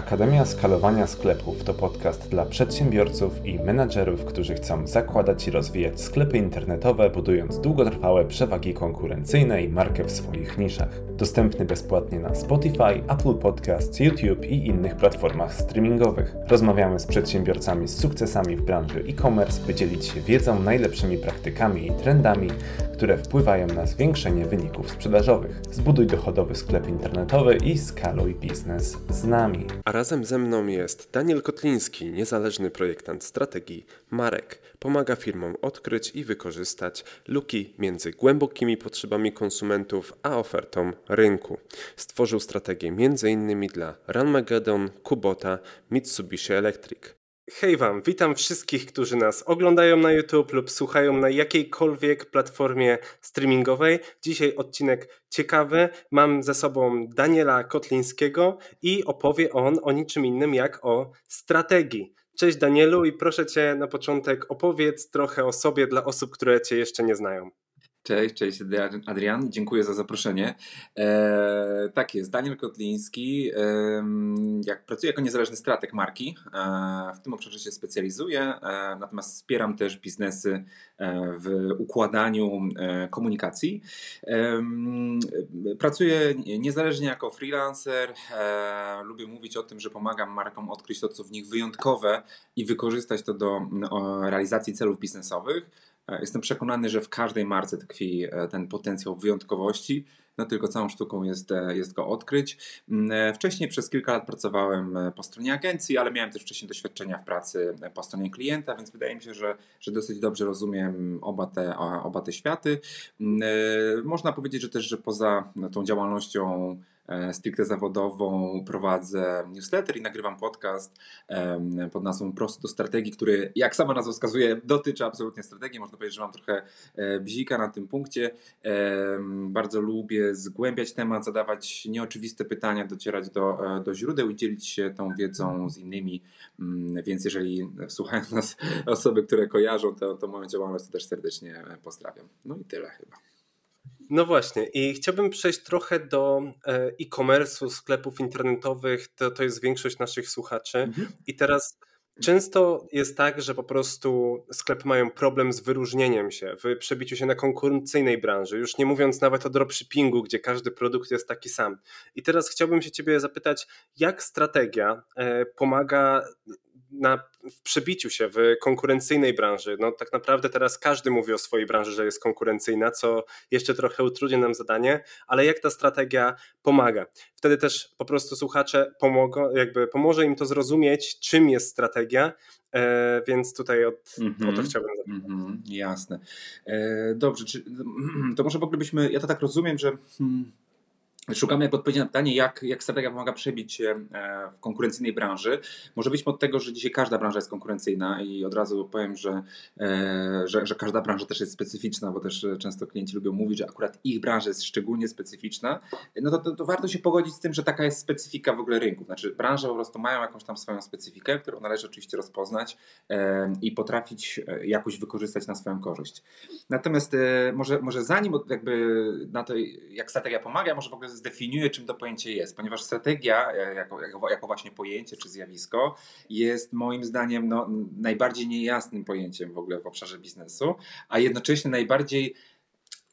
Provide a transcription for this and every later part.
Akademia Skalowania Sklepów to podcast dla przedsiębiorców i menadżerów, którzy chcą zakładać i rozwijać sklepy internetowe, budując długotrwałe przewagi konkurencyjne i markę w swoich niszach. Dostępny bezpłatnie na Spotify, Apple Podcasts, YouTube i innych platformach streamingowych. Rozmawiamy z przedsiębiorcami z sukcesami w branży e-commerce, by dzielić się wiedzą, najlepszymi praktykami i trendami, które wpływają na zwiększenie wyników sprzedażowych. Zbuduj dochodowy sklep internetowy i skaluj biznes z nami. A razem ze mną jest Daniel Kotliński, niezależny projektant strategii Marek. Pomaga firmom odkryć i wykorzystać luki między głębokimi potrzebami konsumentów a ofertą rynku. Stworzył strategię m.in. dla Ranmageddon, Kubota, Mitsubishi Electric. Hej Wam, witam wszystkich, którzy nas oglądają na YouTube lub słuchają na jakiejkolwiek platformie streamingowej. Dzisiaj odcinek ciekawy. Mam ze sobą Daniela Kotlińskiego i opowie on o niczym innym jak o strategii. Cześć Danielu i proszę Cię na początek opowiedz trochę o sobie dla osób, które Cię jeszcze nie znają. Cześć, cześć Adrian, dziękuję za zaproszenie. E, tak jest, Daniel Kotliński. Jak pracuję jako niezależny strateg marki, e, w tym obszarze się specjalizuję, e, natomiast wspieram też biznesy w układaniu komunikacji. pracuję niezależnie jako freelancer. lubię mówić o tym, że pomagam markom odkryć to, co w nich wyjątkowe i wykorzystać to do realizacji celów biznesowych. E, jestem przekonany, że w każdej marce tkwi e, ten potencjał wyjątkowości, no tylko całą sztuką jest, e, jest go odkryć. Mm, wcześniej przez kilka lat pracowałem po stronie agencji, ale miałem też wcześniej doświadczenia w pracy po stronie klienta, więc wydaje mi się, że, że dosyć dobrze rozumiem oba te, oba te światy. Mm, można powiedzieć, że też, że poza tą działalnością E, stricte zawodową prowadzę newsletter i nagrywam podcast pod nazwą Prosto do strategii, który, jak sama nazwa wskazuje, dotyczy absolutnie strategii. Można powiedzieć, że mam trochę e, bzika na tym punkcie. Bardzo lubię zgłębiać temat, zadawać nieoczywiste pytania, docierać do, e, do źródeł i dzielić się tą wiedzą z innymi. Mm, więc jeżeli słuchają nas osoby, które kojarzą to, to moją działalność, to też serdecznie pozdrawiam. No i tyle chyba. No właśnie, i chciałbym przejść trochę do e, e-commerce'u, sklepów internetowych. To, to jest większość naszych słuchaczy. Mhm. I teraz często jest tak, że po prostu sklepy mają problem z wyróżnieniem się, w przebiciu się na konkurencyjnej branży, już nie mówiąc nawet o dropshippingu, gdzie każdy produkt jest taki sam. I teraz chciałbym się Ciebie zapytać, jak strategia e, pomaga na, w przebiciu się w konkurencyjnej branży. No tak naprawdę teraz każdy mówi o swojej branży, że jest konkurencyjna, co jeszcze trochę utrudnia nam zadanie, ale jak ta strategia pomaga? Wtedy też po prostu słuchacze pomogą, jakby pomoże im to zrozumieć, czym jest strategia, E, więc tutaj od, mm -hmm. o to chciałbym zapytać. Mm -hmm, jasne. E, dobrze, czy, to może w ogóle byśmy, ja to tak rozumiem, że hmm, Szukamy jakby odpowiedzi na pytanie, jak, jak strategia pomaga przebić się e, w konkurencyjnej branży. Może być od tego, że dzisiaj każda branża jest konkurencyjna i od razu powiem, że, e, że, że, każda branża też jest specyficzna, bo też często klienci lubią mówić, że akurat ich branża jest szczególnie specyficzna. No to, to, to warto się pogodzić z tym, że taka jest specyfika w ogóle rynku. Znaczy branże po prostu mają jakąś tam swoją specyfikę, którą należy oczywiście rozpoznać e, i potrafić jakoś wykorzystać na swoją korzyść. Natomiast może, może zanim jakby na to, jak strategia pomaga, może w ogóle zdefiniuje, czym to pojęcie jest, ponieważ strategia, e, jako, jako, jako właśnie pojęcie czy zjawisko, jest moim zdaniem no, najbardziej niejasnym pojęciem w ogóle w obszarze biznesu, a jednocześnie najbardziej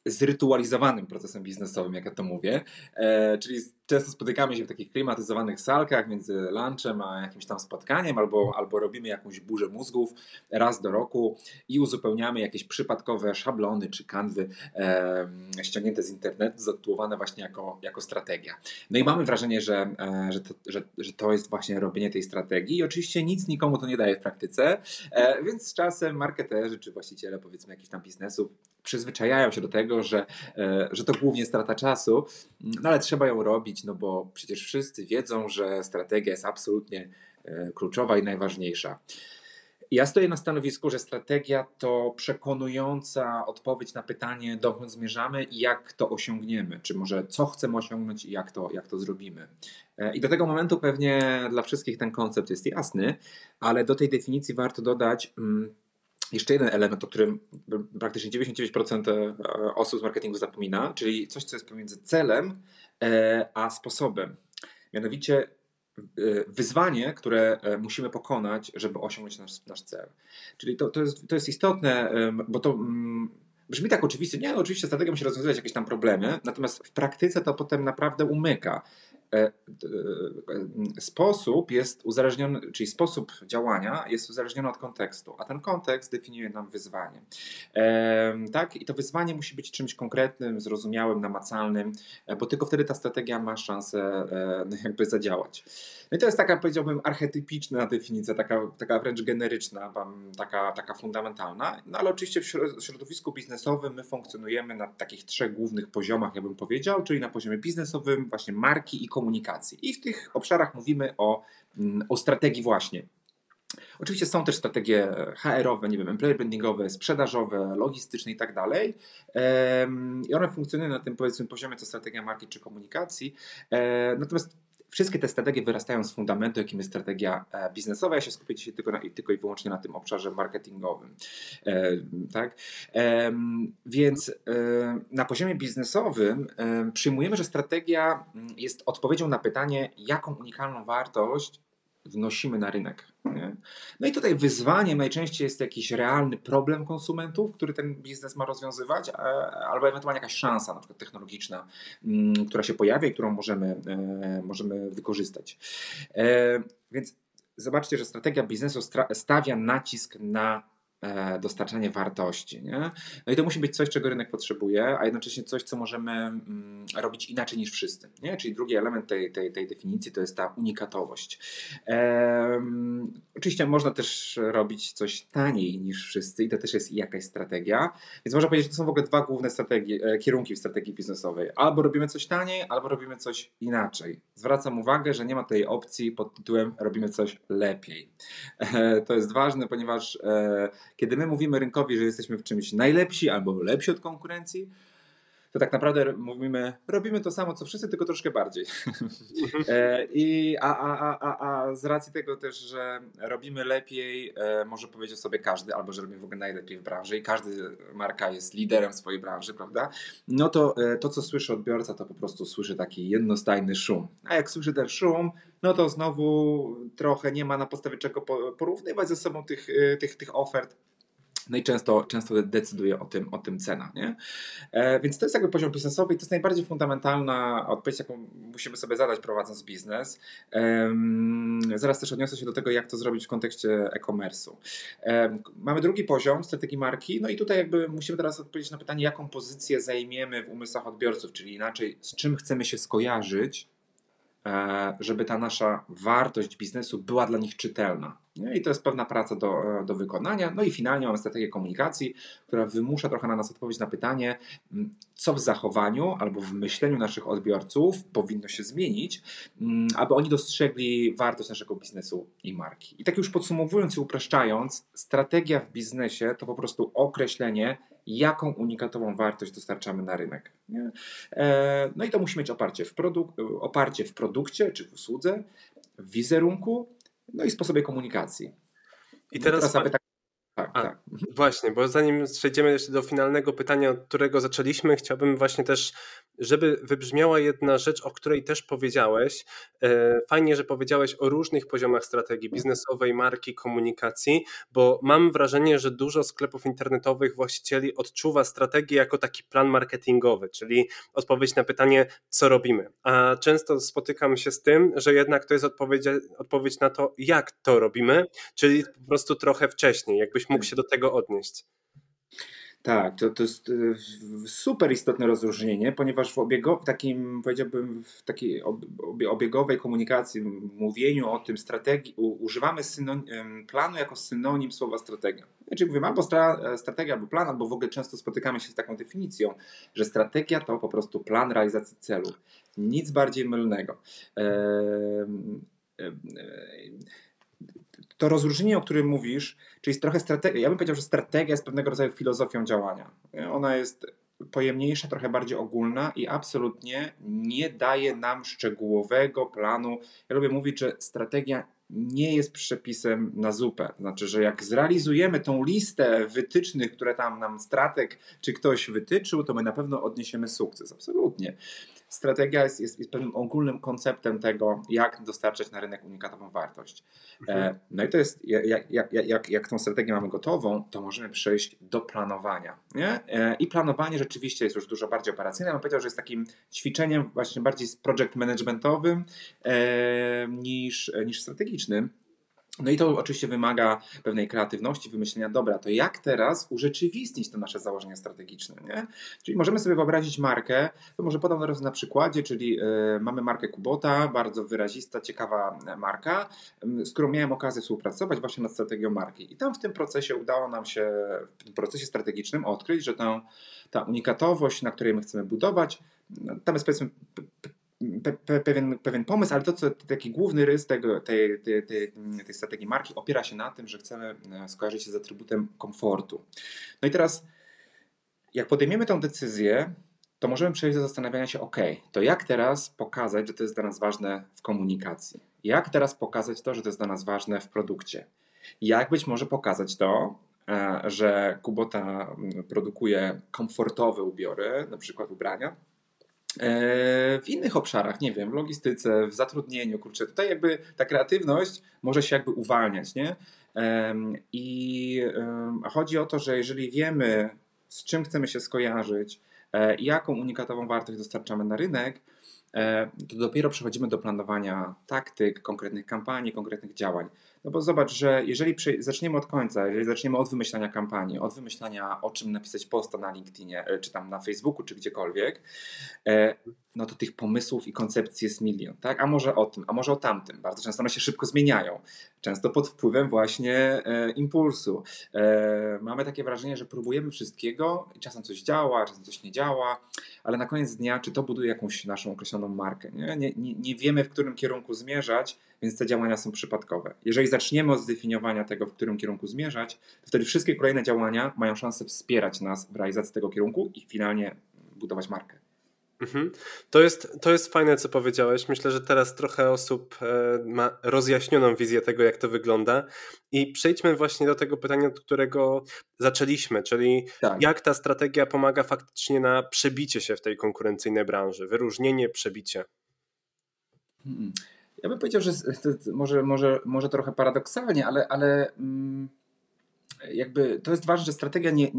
zrytualizowanym procesem biznesowym, jak ja to mówię. E, czyli często spotykamy się w takich klimatyzowanych salkach między lunchem a jakimś tam spotkaniem, albo, albo robimy jakąś burzę mózgów raz do roku i uzupełniamy jakieś przypadkowe szablony czy kanwy e, ściągnięte z internetu, zatytułowane właśnie jako, jako strategia. No i mamy wrażenie, że, e, że, to, że, że to jest właśnie robienie tej strategii i oczywiście nic nikomu to nie daje w praktyce, e, więc z czasem marketerzy czy właściciele powiedzmy jakichś tam biznesów przyzwyczajają się do tego, że, e, że to głównie strata czasu, no ale trzeba ją robić, no bo przecież wszyscy wiedzą, że strategia jest absolutnie e, kluczowa i najważniejsza. Ja stoję na stanowisku, że strategia to przekonująca odpowiedź na pytanie, dokąd zmierzamy i jak to osiągniemy, czy może co chcemy osiągnąć i jak to, jak to zrobimy. E, I do tego momentu pewnie dla wszystkich ten koncept jest jasny, ale do tej definicji warto dodać. Hmm, jeszcze jeden element, o którym praktycznie 99% e, osób z marketingu zapomina, czyli coś, co jest pomiędzy celem a sposobem. Mianowicie wyzwanie, które musimy pokonać, żeby osiągnąć nasz, nasz cel. Czyli to, to, jest, to jest istotne, bo to mm, brzmi tak oczywiście. Nie, oczywiście strategia musi rozwiązywać jakieś tam problemy, natomiast w praktyce to potem naprawdę umyka. E, e, sposób jest uzależniony, czyli sposób działania jest uzależniony od kontekstu, a ten kontekst definiuje nam wyzwanie. Tak? I to wyzwanie musi być czymś konkretnym, zrozumiałym, namacalnym, e, bo tylko wtedy ta strategia ma szansę jakby zadziałać. No i to jest taka, powiedziałbym, archetypiczna definicja, taka, taka wręcz generyczna, taka, taka fundamentalna, no ale oczywiście w środowisku biznesowym my funkcjonujemy na takich trzech głównych poziomach, ja bym powiedział, czyli na poziomie biznesowym, właśnie marki i komunikacji. I w tych obszarach mówimy o, mm, o strategii właśnie. Oczywiście są też strategie HR-owe, nie wiem, employer brandingowe, sprzedażowe, logistyczne i tak dalej. I one funkcjonują na tym powiedzmy poziomie to strategia marki czy komunikacji. E, natomiast Wszystkie te strategie wyrastają z fundamentu, jakim jest strategia e, biznesowa. Ja się skupię dzisiaj tylko, na, tylko i wyłącznie na tym obszarze marketingowym. E, tak? E, więc e, na poziomie biznesowym e, przyjmujemy, że strategia mm, jest odpowiedzią na pytanie, jaką unikalną wartość wnosimy na rynek. Nie? No i tutaj wyzwaniem najczęściej jest jakiś realny problem konsumentów, który ten biznes ma rozwiązywać, albo ewentualnie jakaś szansa, na przykład technologiczna, mm, która się pojawia i którą możemy, e, możemy wykorzystać. E, więc zobaczcie, że strategia biznesu stawia nacisk na E, dostarczanie wartości. Nie? No i to musi być coś, czego rynek potrzebuje, a jednocześnie coś, co możemy mm, robić inaczej niż wszyscy. Nie? Czyli drugi element tej, tej, tej definicji to jest ta unikatowość. Ehm, oczywiście można też robić coś taniej niż wszyscy i to też jest jakaś strategia. Więc można powiedzieć, że to są w ogóle dwa główne e, kierunki w strategii biznesowej. Albo robimy coś taniej, albo robimy coś inaczej. Zwracam uwagę, że nie ma tej opcji pod tytułem robimy coś lepiej. E, to jest ważne, ponieważ e, kiedy my mówimy rynkowi, że jesteśmy w czymś najlepsi albo lepsi od konkurencji, to tak naprawdę mówimy, robimy to samo co wszyscy, tylko troszkę bardziej. E, I, a, a, a, a z racji tego też, że robimy lepiej, e, może powiedzieć sobie każdy, albo że robimy w ogóle najlepiej w branży i każdy marka jest liderem swojej branży, prawda? No to e, to, co słyszy odbiorca, to po prostu słyszy taki jednostajny szum. A jak słyszy ten szum, no to znowu trochę nie ma na podstawie czego porównywać ze sobą tych, tych, tych ofert no i często, często decyduje o tym, o tym cena. Nie? E, więc to jest jakby poziom biznesowy i to jest najbardziej fundamentalna odpowiedź, jaką musimy sobie zadać prowadząc biznes. E, zaraz też odniosę się do tego, jak to zrobić w kontekście e-commerce'u. E, mamy drugi poziom strategii marki, no i tutaj jakby musimy teraz odpowiedzieć na pytanie, jaką pozycję zajmiemy w umysłach odbiorców, czyli inaczej, z czym chcemy się skojarzyć, e, żeby ta nasza wartość biznesu była dla nich czytelna. I to jest pewna praca do, do wykonania. No i finalnie mamy strategię komunikacji, która wymusza trochę na nas odpowiedź na pytanie, mm, co w zachowaniu albo w myśleniu naszych odbiorców powinno się zmienić, mm, aby oni dostrzegli wartość naszego biznesu i marki. I tak już podsumowując i upraszczając, strategia w biznesie to po prostu określenie, jaką unikatową wartość dostarczamy na rynek. E, no i to musi mieć oparcie w, produk- oparcie w produkcie czy w usłudze, w wizerunku no i sposobie komunikacji. I teraz, teraz zapytam, tak, A, tak. Właśnie, bo zanim przejdziemy jeszcze do finalnego pytania, od którego zaczęliśmy, chciałbym właśnie też, żeby wybrzmiała jedna rzecz, o której też powiedziałeś. E, fajnie, że powiedziałeś o różnych poziomach strategii biznesowej, marki, komunikacji, bo mam wrażenie, że dużo sklepów internetowych właścicieli odczuwa strategię jako taki plan marketingowy, czyli odpowiedź na pytanie, co robimy. A często spotykam się z tym, że jednak to jest odpowiedź, odpowiedź na to, jak to robimy, czyli po prostu trochę wcześniej, mógł się do tego odnieść. Tak, to, to jest y, super istotne rozróżnienie, ponieważ w, obiego, w takim, powiedziałbym, w takiej obiegowej komunikacji, mówieniu o tym strategii, używamy synonim, planu jako synonim słowa strategia. Czyli mówimy albo stra, strategia, albo plan, albo w ogóle często spotykamy się z taką definicją, że strategia to po prostu plan realizacji celu. Nic bardziej mylnego. Eee, to rozróżnienie, o którym mówisz, czyli trochę strategia, ja bym powiedział, że strategia jest pewnego rodzaju filozofią działania. Ona jest pojemniejsza, trochę bardziej ogólna i absolutnie nie daje nam szczegółowego planu. Ja lubię mówić, że strategia nie jest przepisem na zupę. Znaczy, że jak zrealizujemy tą listę wytycznych, które tam nam strateg czy ktoś wytyczył, to my na pewno odniesiemy sukces. Absolutnie. Strategia jest, jest, jest pewnym ogólnym konceptem tego, jak dostarczać na rynek unikatową wartość. Mhm. No i to jest, jak, jak, jak, jak tą strategię mamy gotową, to możemy przejść do planowania. Nie? I planowanie rzeczywiście jest już dużo bardziej operacyjne. Ja bym powiedział, że jest takim ćwiczeniem właśnie bardziej project managementowym niż, niż strategicznym. No i to oczywiście wymaga pewnej kreatywności, wymyślenia, dobra, to jak teraz urzeczywistnić te nasze założenia strategiczne, nie? Czyli możemy sobie wyobrazić markę, to może podam teraz na przykładzie, czyli yy, mamy markę Kubota, bardzo wyrazista, ciekawa marka, yy, z którą miałem okazję współpracować właśnie nad strategią marki. I tam w tym procesie udało nam się, w tym procesie strategicznym odkryć, że ta, ta unikatowość, na której my chcemy budować, no, tam jest powiedzmy pe, pewien, pewien pomysł, ale to, co taki główny rys tego, tej, tej, tej, tej strategii marki opiera się na tym, że chcemy e, skojarzyć się z atrybutem komfortu. No i teraz, jak podejmiemy tę decyzję, to możemy przejść do zastanawiania się, ok, to jak teraz pokazać, że to jest dla nas ważne w komunikacji? Jak teraz pokazać to, że to jest dla nas ważne w produkcie? Jak być może pokazać to, e, że Kubota produkuje komfortowe ubiory, na przykład ubrania, w innych obszarach, nie wiem, w logistyce, w zatrudnieniu, kurczę, tutaj jakby ta kreatywność może się jakby uwalniać, nie? I chodzi o to, że jeżeli wiemy, z czym chcemy się skojarzyć, e, jaką unikatową wartość dostarczamy na rynek, e, to dopiero przechodzimy do planowania taktyk, konkretnych kampanii, konkretnych działań. No bo zobacz, że jeżeli zaczniemy od końca, jeżeli zaczniemy od wymyślania kampanii, od wymyślania o czym napisać posta na LinkedInie, e, czy tam na Facebooku, czy gdziekolwiek, e, no to tych pomysłów i koncepcji jest milion, tak? A może o tym, a może o tamtym. Bardzo często one się szybko zmieniają. Często pod wpływem właśnie e, impulsu. E, mamy takie wrażenie, że próbujemy wszystkiego i czasem coś działa, czasem coś nie działa, ale na koniec dnia, czy to buduje jakąś naszą określoną markę, nie? Nie, nie, nie wiemy, w którym kierunku zmierzać, więc te działania są przypadkowe. Jeżeli zaczniemy od zdefiniowania tego, w którym kierunku zmierzać, to wtedy wszystkie kolejne działania mają szansę wspierać nas w realizacji tego kierunku i finalnie budować markę. Mhm. To, jest, to jest fajne, co powiedziałeś. Myślę, że teraz trochę osób e, ma rozjaśnioną wizję tego, jak to wygląda. I przejdźmy właśnie do tego pytania, od którego zaczęliśmy, czyli tak. jak ta strategia pomaga faktycznie na przebicie się w tej konkurencyjnej branży, wyróżnienie, przebicie. Hmm. Ja bym powiedział, że może, może, może trochę paradoksalnie, ale, ale mm, jakby to jest ważne, że strategia, nie,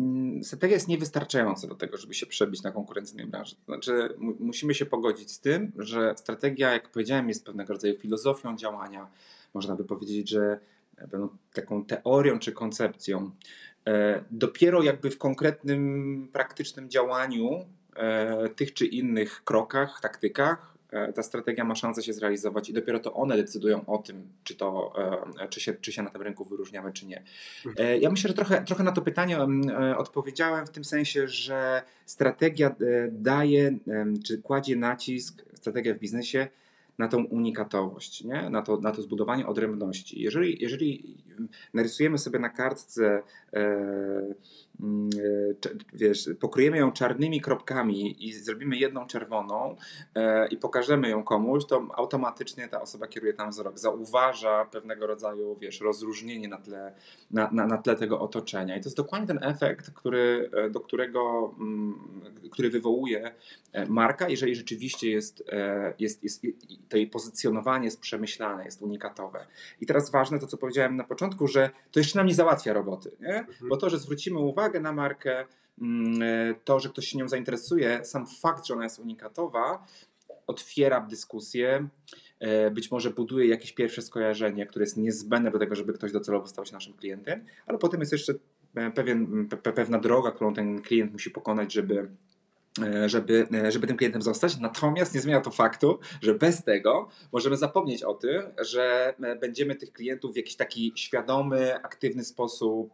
strategia jest niewystarczająca do tego, żeby się przebić na konkurencyjnej branży. Znaczy, musimy się pogodzić z tym, że strategia, jak powiedziałem, jest pewnego rodzaju filozofią działania. Można by powiedzieć, że pewną taką teorią czy koncepcją. E, dopiero jakby w konkretnym, praktycznym działaniu, e, tych czy innych krokach, taktykach, E, ta strategia ma szansę się zrealizować i dopiero to one decydują o tym, czy, to, e, czy, się, czy się na tym rynku wyróżniamy, czy nie. E, ja myślę, że trochę, trochę na to pytanie odpowiedziałem w tym sensie, że strategia daje, czy kładzie nacisk, strategia w biznesie, na tą unikatowość, nie? Na, to, na to zbudowanie odrębności. Jeżeli, jeżeli narysujemy sobie na kartce e, e, wiesz, pokryjemy ją czarnymi kropkami i zrobimy jedną czerwoną e, i pokażemy ją komuś, to automatycznie ta osoba kieruje tam wzrok, zauważa pewnego rodzaju, wiesz, rozróżnienie na tle, na, na, na tle tego otoczenia. I to jest dokładnie ten efekt, który, e, do którego, mm, który wywołuje marka, jeżeli rzeczywiście jest, jest, jest, to jej pozycjonowanie jest przemyślane, jest unikatowe. I teraz ważne to, co powiedziałem na początku, że to jeszcze nam nie załatwia roboty, nie? Mhm. bo to, że zwrócimy uwagę, uwagę na markę, mm, e, to, że ktoś się nią zainteresuje, sam fakt, że ona jest unikatowa, otwiera dyskusję, e, być może buduje jakieś pierwsze skojarzenie, które jest niezbędne do tego, żeby ktoś docelowo stał się naszym klientem, ale potem jest jeszcze e, pewien, pewna droga, którą ten klient musi pokonać, żeby żeby, e, żeby tym klientem zostać. Natomiast nie zmienia to faktu, że bez tego możemy zapomnieć o tym, że e, będziemy tych klientów w jakiś taki świadomy, aktywny sposób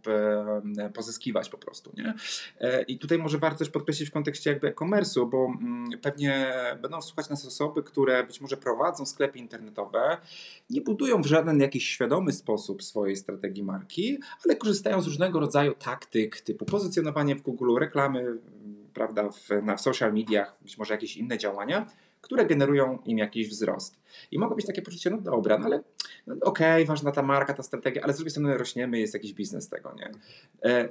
pozyskiwać po prostu. Nie? I tutaj może warto też podkreślić w kontekście jakby e-commerce'u, bo mm, pewnie będą słuchać nas osoby, które być może prowadzą sklepy internetowe, nie budują w żaden jakiś świadomy sposób swojej strategii marki, ale korzystają z różnego rodzaju taktyk typu pozycjonowanie w Google, reklamy prawda, w, na, w social mediach, być może jakieś inne działania, które generują im jakiś wzrost. I mogą być takie poczucie, no dobra, no ale no okej, okay, ważna ta marka, ta strategia, ale z drugiej strony rośniemy, jest jakiś biznes tego, nie? E,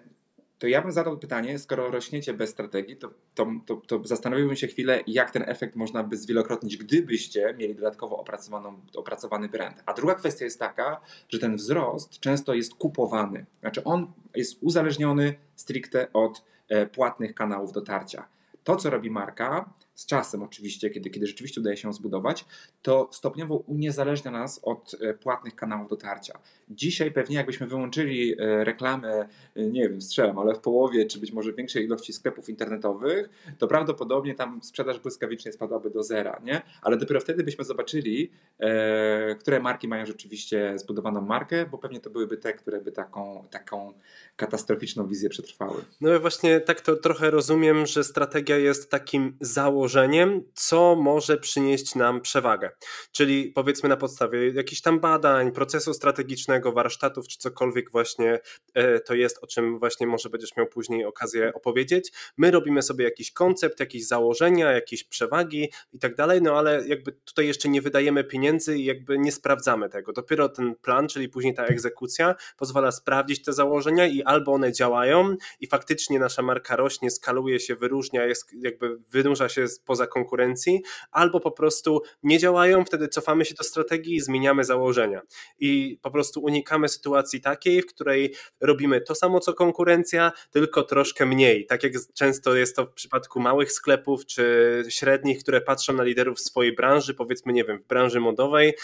to ja bym zadał pytanie, skoro rośniecie bez strategii, to, to, to, to zastanowiłbym się chwilę, jak ten efekt można by zwielokrotnić, gdybyście mieli dodatkowo opracowaną, opracowany brand. A druga kwestia jest taka, że ten wzrost często jest kupowany. Znaczy on jest uzależniony stricte od płatnych kanałów dotarcia. To, co robi marka, z czasem oczywiście, kiedy, kiedy rzeczywiście udaje się ją zbudować, to stopniowo uniezależnia nas od e, płatnych kanałów dotarcia. Dzisiaj pewnie jakbyśmy wyłączyli e, reklamę, e, nie wiem, strzelam, ale w połowie, czy być może większej ilości sklepów internetowych, to prawdopodobnie tam sprzedaż błyskawicznie spadłaby do zera, nie? Ale dopiero wtedy byśmy zobaczyli, e, które marki mają rzeczywiście zbudowaną markę, bo pewnie to byłyby te, które by taką, taką katastroficzną wizję przetrwały. No i właśnie tak to trochę rozumiem, że strategia jest takim założeniem, co może przynieść nam przewagę. Czyli powiedzmy na podstawie jakichś tam badań, procesu strategicznego, warsztatów, czy cokolwiek właśnie e, to jest, o czym właśnie może będziesz miał później okazję opowiedzieć. My robimy sobie jakiś koncept, jakieś założenia, jakieś przewagi i tak dalej, no ale jakby tutaj jeszcze nie wydajemy pieniędzy i jakby nie sprawdzamy tego. Dopiero ten plan, czyli później ta egzekucja pozwala sprawdzić te założenia i albo one działają i faktycznie nasza marka rośnie, skaluje się, wyróżnia, jest, jakby wynurza się poza konkurencji, albo po prostu nie działają, wtedy cofamy się do strategii i zmieniamy założenia. I po prostu unikamy sytuacji takiej, w której robimy to samo co konkurencja, tylko troszkę mniej. Tak jak często jest to w przypadku małych sklepów czy średnich, które patrzą na liderów swojej branży, powiedzmy, nie wiem, w branży modowej,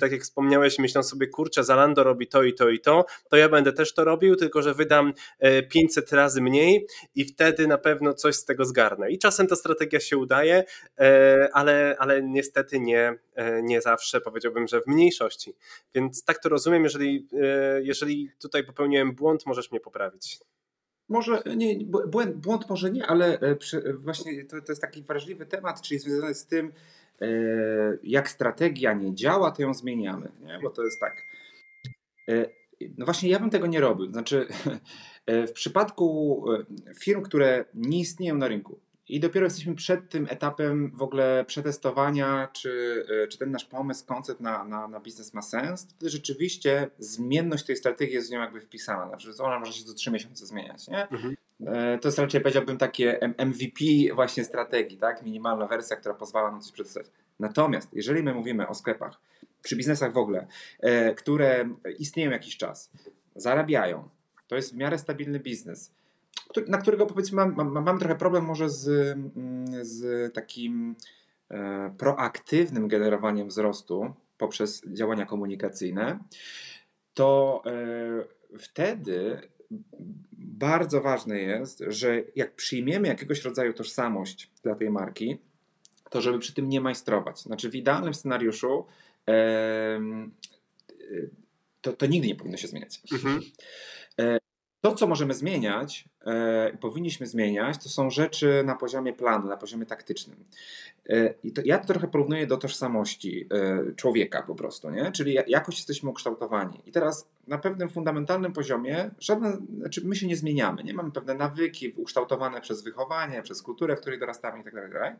tak jak wspomniałeś, myślą sobie, kurczę, Zalando robi to i to i to, to ja będę też to robił, tylko że wydam 500 e, razy mniej i wtedy na pewno coś z tego zgarnę. I czasem ta strategia się udaje, e, ale, ale niestety nie, e, nie zawsze powiedziałbym, że w mniejszości. Więc tak to rozumiem, jeżeli, jeżeli tutaj popełniłem błąd, możesz mnie poprawić. Może nie, błąd, błąd może nie, ale właśnie to, to jest taki wrażliwy temat, czyli związany z tym, jak strategia nie działa, to ją zmieniamy. Nie? Bo to jest tak. No właśnie, ja bym tego nie robił. Znaczy, w przypadku e, firm, które nie istnieją na rynku i dopiero jesteśmy przed tym etapem w ogóle przetestowania, czy, e, czy ten nasz pomysł, koncept na, na, na biznes ma sens, to rzeczywiście zmienność tej strategii jest w nią jakby wpisana. Znaczy, ona może się co trzy miesiące zmieniać. Nie? Mhm. E, to jest raczej, powiedziałbym, takie MVP właśnie strategii, tak? minimalna wersja, która pozwala nam coś przetestować. Natomiast jeżeli my mówimy o sklepach, przy biznesach w ogóle, e, które istnieją jakiś czas, zarabiają, to jest w miarę stabilny biznes, na którego powiedzmy mam, mam, mam trochę problem może z, mm, z takim e, proaktywnym generowaniem wzrostu poprzez działania komunikacyjne, to e, wtedy bardzo ważne jest, że jak przyjmiemy jakiegoś rodzaju tożsamość dla tej marki, to żeby przy tym nie majstrować. Znaczy w idealnym scenariuszu to, to nigdy nie powinno się zmieniać. Mhm. E, to, co możemy zmieniać, e, powinniśmy zmieniać, to są rzeczy na poziomie planu, na poziomie taktycznym. E, I to, ja to trochę porównuję do tożsamości e, człowieka po prostu, nie? czyli jakoś jesteśmy ukształtowani. I teraz na pewnym fundamentalnym poziomie żadne, znaczy my się nie zmieniamy, nie mamy pewne nawyki ukształtowane przez wychowanie, przez kulturę, w której dorastamy itd. Tak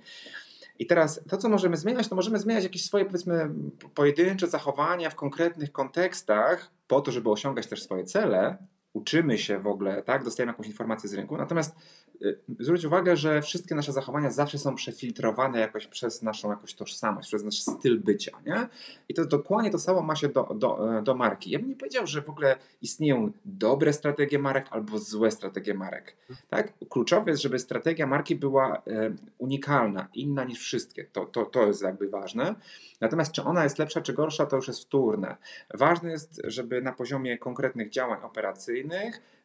i teraz to, co możemy zmieniać, to możemy zmieniać jakieś swoje, powiedzmy, pojedyncze zachowania w konkretnych kontekstach, po to, żeby osiągać też swoje cele. Uczymy się w ogóle, tak? Dostajemy jakąś informację z rynku. Natomiast Y, zwróć uwagę, że wszystkie nasze zachowania zawsze są przefiltrowane jakoś przez naszą jakąś tożsamość, przez nasz styl bycia. Nie? I to dokładnie to samo ma się do, do, e, do marki. Ja bym nie powiedział, że w ogóle istnieją dobre strategie marek albo złe strategie marek. Tak? Kluczowe jest, żeby strategia marki była e, unikalna, inna niż wszystkie. To, to, to jest jakby ważne. Natomiast czy ona jest lepsza czy gorsza, to już jest wtórne. Ważne jest, żeby na poziomie konkretnych działań operacyjnych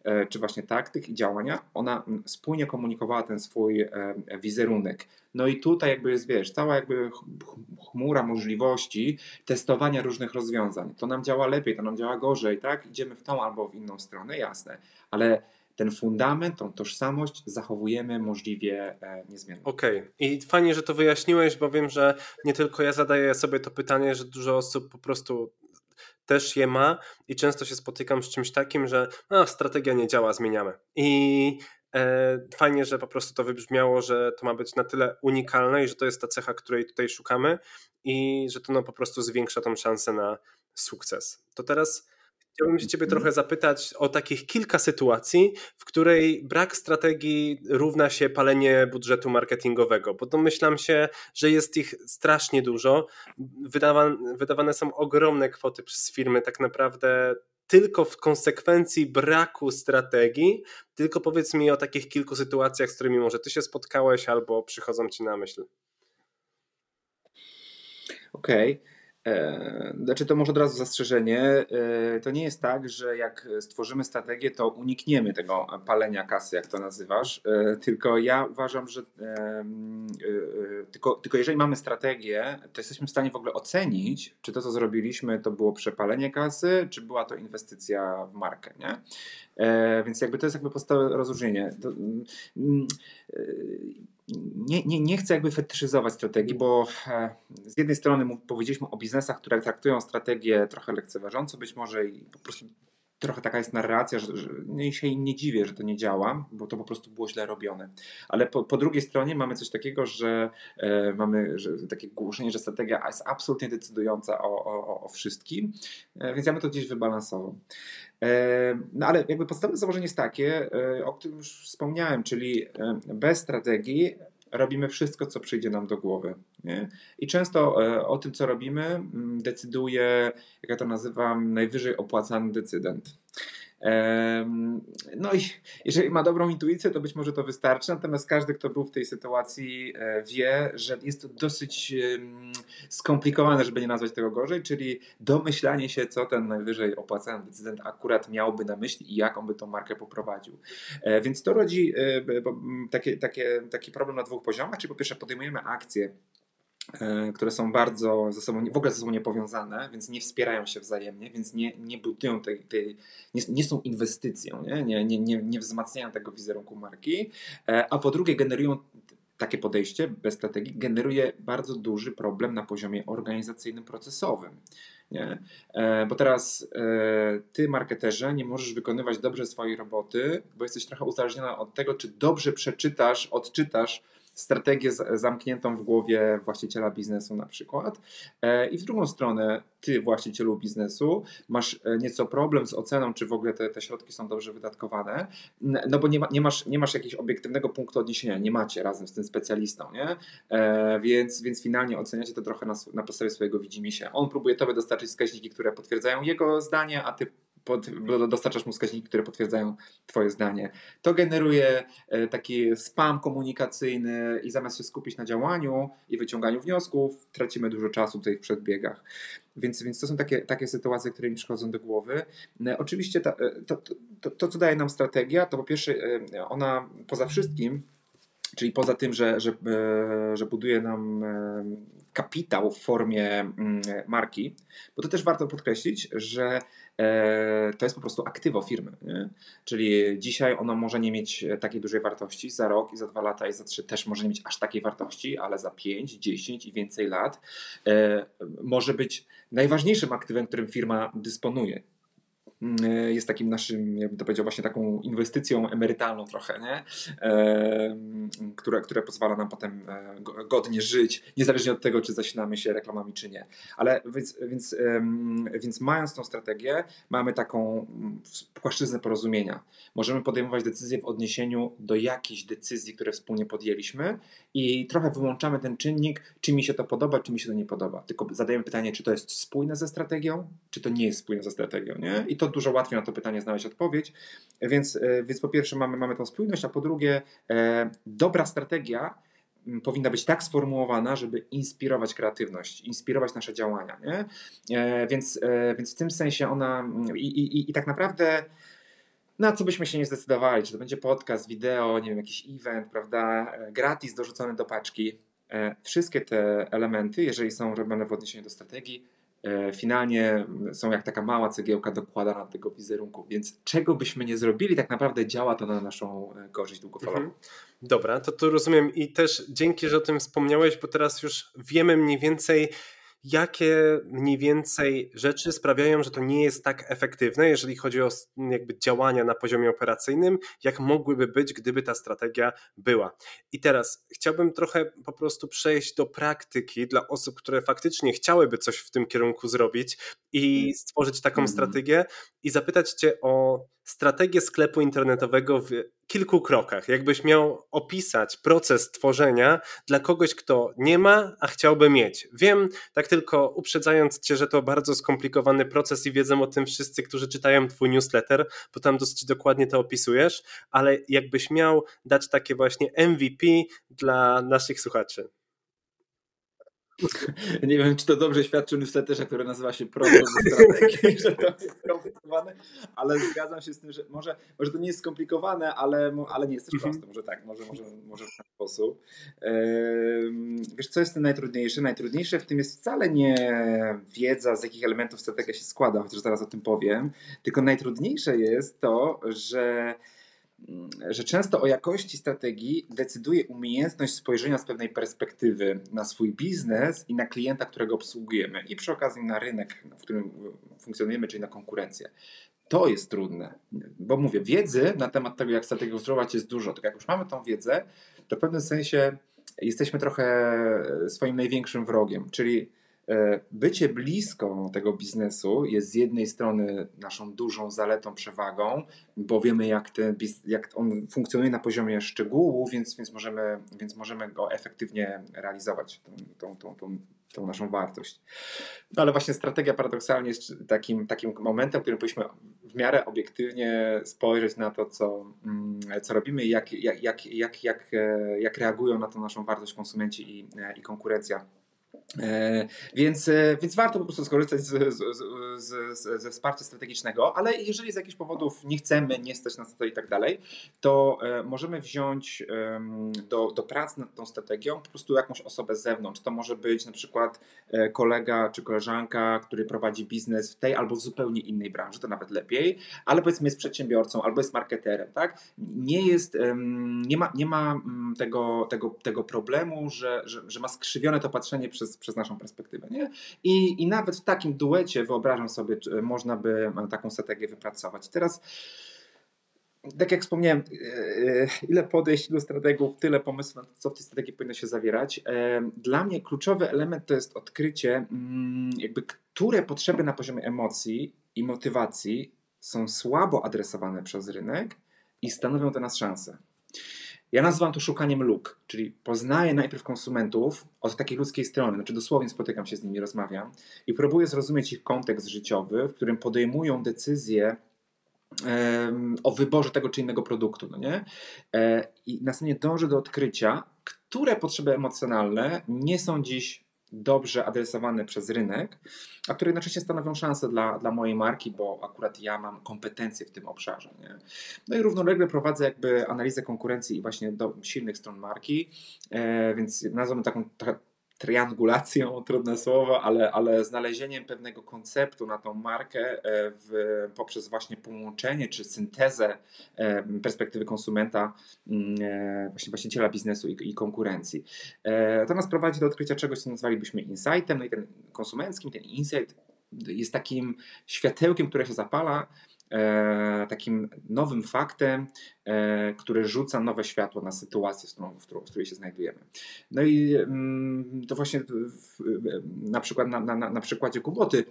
E, czy właśnie taktyk i działania, ona spójnie komunikowała ten swój e, wizerunek. No i tutaj jakby jest, wiesz, cała jakby chmura możliwości testowania różnych rozwiązań. To nam działa lepiej, to nam działa gorzej, tak? Idziemy w tą albo w inną stronę, jasne, ale ten fundament, tą tożsamość zachowujemy możliwie e, niezmiennie. Okej, okay. i fajnie, że to wyjaśniłeś, bo wiem, że nie tylko ja zadaję sobie to pytanie, że dużo osób po prostu też je ma i często się spotykam z czymś takim, że a, strategia nie działa, zmieniamy. I e, fajnie, że po prostu to wybrzmiało, że to ma być na tyle unikalne i że to jest ta cecha, której tutaj szukamy i że to no po prostu zwiększa tą szansę na sukces. To teraz chciałbym się ciebie mhm. trochę zapytać o takich kilka sytuacji, w której brak strategii równa się palenie budżetu marketingowego, bo domyślam się, że jest ich strasznie dużo. Wydawane, wydawane są ogromne kwoty przez firmy, tak naprawdę tylko w konsekwencji braku strategii, tylko powiedz mi o takich kilku sytuacjach, z którymi może ty się spotkałeś albo przychodzą ci na myśl. Okej. Okay. E, znaczy to może od razu zastrzeżenie. E, to nie jest tak, że jak stworzymy strategię, to unikniemy tego palenia kasy, jak to nazywasz. E, tylko ja uważam, że tylko, tylko jeżeli mamy strategię, to jesteśmy w stanie w ogóle ocenić, czy to, co zrobiliśmy, to było przepalenie kasy, czy była to inwestycja w markę. Nie? Więc jakby to jest jakby podstawowe rozróżnienie. To, mm, nie, nie, nie chcę jakby fetyszyzować strategii, bo e, z jednej strony powiedzieliśmy o biznesach, które traktują strategię trochę lekceważąco być może i po prostu trochę taka jest narracja, że, że nie się nie dziwię, że to nie działa, bo to po prostu było źle robione. Ale po, po drugiej stronie mamy coś takiego, że e, mamy że, takie głoszenie, że strategia jest absolutnie decydująca o, o, o wszystkim, e, więc ja bym to gdzieś wybalansował. E, no ale jakby podstawowe założenie jest takie, e, o którym już wspomniałem, czyli e, bez strategii robimy wszystko, co przyjdzie nam do głowy. Nie? I często o tym, co robimy, mm, decyduje, jak ja to nazywam, najwyżej opłacany decydent. No i jeżeli ma dobrą intuicję, to być może to wystarczy, natomiast każdy, kto był w tej sytuacji, e, wie, że jest to dosyć skomplikowane, żeby nie nazwać tego gorzej, czyli domyślanie się, co ten najwyżej opłacany decydent akurat miałby na myśli i jak on by tą markę poprowadził. E, więc to rodzi e, takie, takie, taki problem na dwóch poziomach, czyli po pierwsze podejmujemy akcje, E, które są bardzo ze sobą, w ogóle ze sobą niepowiązane, więc nie wspierają się wzajemnie, więc nie, nie budują tej, tej nie, nie są inwestycją, nie? Nie, nie, nie, nie wzmacniają tego wizerunku marki, e, a po drugie generują takie podejście bez strategii generuje bardzo duży problem na poziomie organizacyjnym, procesowym. Nie? E, bo teraz ty, marketerze, nie możesz wykonywać dobrze swojej roboty, bo jesteś trochę uzależniona od tego, czy dobrze przeczytasz, odczytasz strategię zamkniętą w głowie właściciela biznesu na przykład. E, I w drugą stronę, ty właścicielu biznesu masz e, nieco problem z oceną, czy w ogóle te, te środki są dobrze wydatkowane, no bo nie, ma, nie, masz, nie masz jakiegoś obiektywnego punktu odniesienia, nie macie razem z tym specjalistą, nie? E, więc, więc finalnie oceniacie to trochę na, na podstawie swojego widzimisię. On próbuje tobie dostarczyć wskaźniki, które potwierdzają jego zdanie, a ty pod, dostarczasz mu wskaźniki, które potwierdzają Twoje zdanie. To generuje e, taki spam komunikacyjny i zamiast się skupić na działaniu i wyciąganiu wniosków, tracimy dużo czasu tutaj w przedbiegach. Więc, więc to są takie, takie sytuacje, które mi przychodzą do głowy. E, oczywiście ta, e, to, to, to, to, co daje nam strategia, to po pierwsze ona poza wszystkim Czyli poza tym, że, że, że buduje nam kapitał w formie mm, marki, bo to też warto podkreślić, że e, to jest po prostu aktywo firmy. Nie? Czyli dzisiaj ono może nie mieć takiej dużej wartości, za rok i za dwa lata i za trzy też może nie mieć aż takiej wartości, ale za pięć, dziesięć i więcej lat e, może być najważniejszym aktywem, którym firma dysponuje. E, jest takim naszym, jakbym to powiedział, właśnie taką inwestycją emerytalną trochę, nie? Które, które pozwala nam potem e, godnie żyć, niezależnie od tego, czy zasilamy się reklamami, czy nie. Ale więc, więc, więc mając tą strategię, mamy taką mm, płaszczyznę porozumienia. Możemy podejmować decyzje w odniesieniu do jakichś decyzji, które wspólnie podjęliśmy i trochę wyłączamy ten czynnik, czy mi się to podoba, czy mi się to nie podoba. Tylko zadajemy pytanie, czy to jest spójne ze strategią, czy to nie jest spójne ze strategią, nie? I to dużo łatwiej na to pytanie znaleźć odpowiedź. Więc, e, więc po pierwsze mamy, mamy tą spójność, a po drugie e, dobra strategia powinna być tak sformułowana, żeby inspirować kreatywność, inspirować nasze działania. Nie? E, więc, więc w tym sensie ona i, i, i tak naprawdę na co byśmy się nie zdecydowali, czy to będzie podcast, wideo, nie wiem, jakiś event, prawda, gratis dorzucony do paczki. Wszystkie te elementy, jeżeli są robione w odniesieniu do strategii, E, finalnie są jak taka mała cegiełka dokładana do tego wizerunku, więc czego byśmy nie zrobili, tak naprawdę działa to na naszą e, korzyść długofalową. Mhm. Dobra, to tu rozumiem i też dzięki, że o tym wspomniałeś, bo teraz już wiemy mniej więcej, jakie mniej więcej rzeczy sprawiają, że to nie jest tak efektywne, jeżeli chodzi o jakby działania na poziomie operacyjnym, jak mogłyby być, gdyby ta strategia była. I teraz chciałbym trochę po prostu przejść do praktyki dla osób, które faktycznie chciałyby coś w tym kierunku zrobić i mm. stworzyć taką mm. strategię i zapytać Cię o strategię sklepu internetowego w kilku krokach. Jakbyś miał opisać proces tworzenia dla kogoś, kto nie ma, a chciałby mieć. Wiem, tak tylko uprzedzając Cię, że to bardzo skomplikowany proces i wiedzą o tym wszyscy, którzy czytają Twój newsletter, bo tam dosyć dokładnie to opisujesz, ale jakbyś miał dać takie właśnie MVP dla naszych słuchaczy. Nie wiem, czy to dobrze świadczy o newsletterze, który nazywa się Program Strategii, że to jest skomplikowane, ale zgadzam się z tym, że może, może to nie jest skomplikowane, ale, ale nie jest też mhm. proste. Może tak, może, może, może w ten sposób. Wiesz, co jest tym najtrudniejsze? Najtrudniejsze w tym jest wcale nie wiedza, z jakich elementów strategia się składa, chociaż zaraz o tym powiem, tylko najtrudniejsze jest to, że że często o jakości strategii decyduje umiejętność spojrzenia z pewnej perspektywy na swój biznes i na klienta, którego obsługujemy, i przy okazji na rynek, w którym funkcjonujemy, czyli na konkurencję. To jest trudne, bo mówię, wiedzy na temat tego, jak strategię konstruować jest dużo. Tylko jak już mamy tą wiedzę, to w pewnym sensie jesteśmy trochę swoim największym wrogiem, czyli bycie blisko tego biznesu jest z jednej strony naszą dużą zaletą, przewagą, bo wiemy, jak, ten, jak on funkcjonuje na poziomie szczegółu, więc, więc, możemy, więc możemy go efektywnie realizować, tą, tą, tą, tą, tą naszą wartość. No ale właśnie strategia paradoksalnie jest takim, takim momentem, w którym powinniśmy w miarę obiektywnie spojrzeć na to, co, mm, co robimy i jak, jak, jak, jak, jak, e, jak reagują na tą naszą wartość konsumenci i, i konkurencja E, więc, e, więc warto po prostu skorzystać z, z, z, ze wsparcia strategicznego, ale jeżeli z jakichś powodów nie chcemy, nie stać nas to i tak dalej, to e, możemy wziąć do, do pracy nad tą strategią po prostu jakąś osobę z zewnątrz. To może być na przykład kolega czy koleżanka, który prowadzi biznes w tej albo w zupełnie innej branży, to nawet lepiej, ale powiedzmy jest przedsiębiorcą albo jest marketerem, tak? Nie jest, nie ma, nie ma mm, tego, tego, tego problemu, że, że, że ma skrzywione to patrzenie przez przez, naszą perspektywę. Nie? I, I nawet w takim duecie wyobrażam sobie, można by taką strategię wypracować. Teraz tak jak wspomniałem, e, e, ile podejść, ilu strategów, tyle pomysłów, co w tej strategii powinno się zawierać. E, dla mnie kluczowy element to jest odkrycie, mm, jakby które potrzeby na poziomie emocji i motywacji są słabo adresowane przez rynek i stanowią dla nas szansę. Ja nazywam to szukaniem luk, czyli poznaję najpierw konsumentów od takiej ludzkiej strony, znaczy dosłownie spotykam się z nimi, rozmawiam i próbuję zrozumieć ich kontekst życiowy, w którym podejmują decyzje o wyborze tego czy innego produktu. No nie? E, I następnie dążę do odkrycia, które potrzeby emocjonalne nie są dziś dobrze adresowane przez rynek, a które jednocześnie stanowią szansę dla, dla mojej marki, bo akurat ja mam kompetencje w tym obszarze. Nie? No i równolegle prowadzę jakby analizę konkurencji i właśnie do silnych stron marki, e, więc nazwę taką triangulacją, trudne słowo, ale, ale znalezieniem pewnego konceptu na tą markę e, w, poprzez właśnie połączenie czy syntezę e, perspektywy konsumenta, mm, e, właśnie właściciela biznesu i, i konkurencji. To nas prowadzi do odkrycia czegoś, co nazwalibyśmy insightem, no i ten konsumenckim, ten insight jest takim światełkiem, które się zapala takim nowym faktem, e, który rzuca nowe światło na sytuację, w, którą, w, której się znajdujemy. No i mm, to właśnie w, na przykład na, na, na przykładzie Kuboty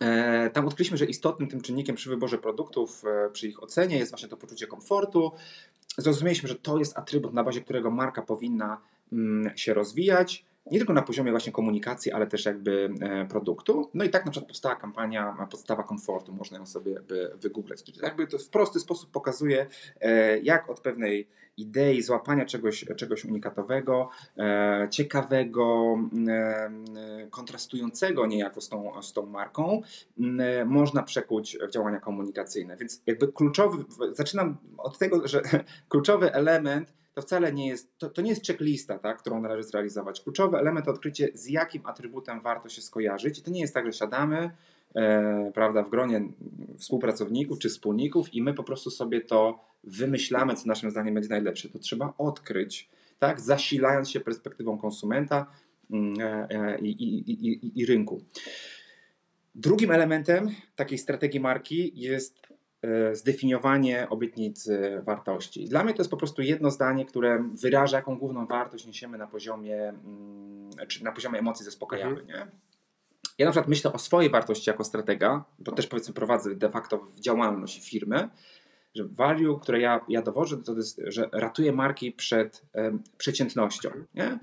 e, tam odkryliśmy, że istotnym tym czynnikiem przy wyborze produktów, e, przy ich ocenie jest właśnie to poczucie komfortu. Zrozumieliśmy, że to jest atrybut, na bazie którego marka powinna mm, się rozwijać nie tylko na poziomie właśnie komunikacji, ale też jakby e, produktu. No i tak na przykład powstała kampania Podstawa Komfortu, można ją sobie wygooglać. Czyli jakby to w prosty sposób pokazuje, e, jak od pewnej idei złapania czegoś, czegoś unikatowego, e, ciekawego, kontrastującego niejako z tą, z tą marką, można przekuć w działania komunikacyjne. Więc jakby kluczowy, zaczynam od tego, że kluczowy element to wcale nie jest, to, to nie jest checklista, tak, którą należy zrealizować. Kluczowy element to odkrycie, z jakim atrybutem warto się skojarzyć. I to nie jest tak, że siadamy, e, prawda, w gronie współpracowników czy wspólników i my po prostu sobie to wymyślamy, co naszym zdaniem będzie najlepsze. To trzeba odkryć, tak, zasilając się perspektywą konsumenta, i, i, i, i rynku. Drugim elementem takiej strategii marki jest zdefiniowanie obietnicy wartości. Dla mnie to jest po prostu jedno zdanie, które wyraża, jaką główną wartość niesiemy na poziomie, czy na poziomie emocji zaspokajamy. Mhm. Nie? Ja na przykład myślę o swojej wartości jako stratega, bo też powiedzmy prowadzę de facto działalność firmy, że value, które ja, ja dowożę, to jest, że ratuje marki przed um, przeciętnością. Nie?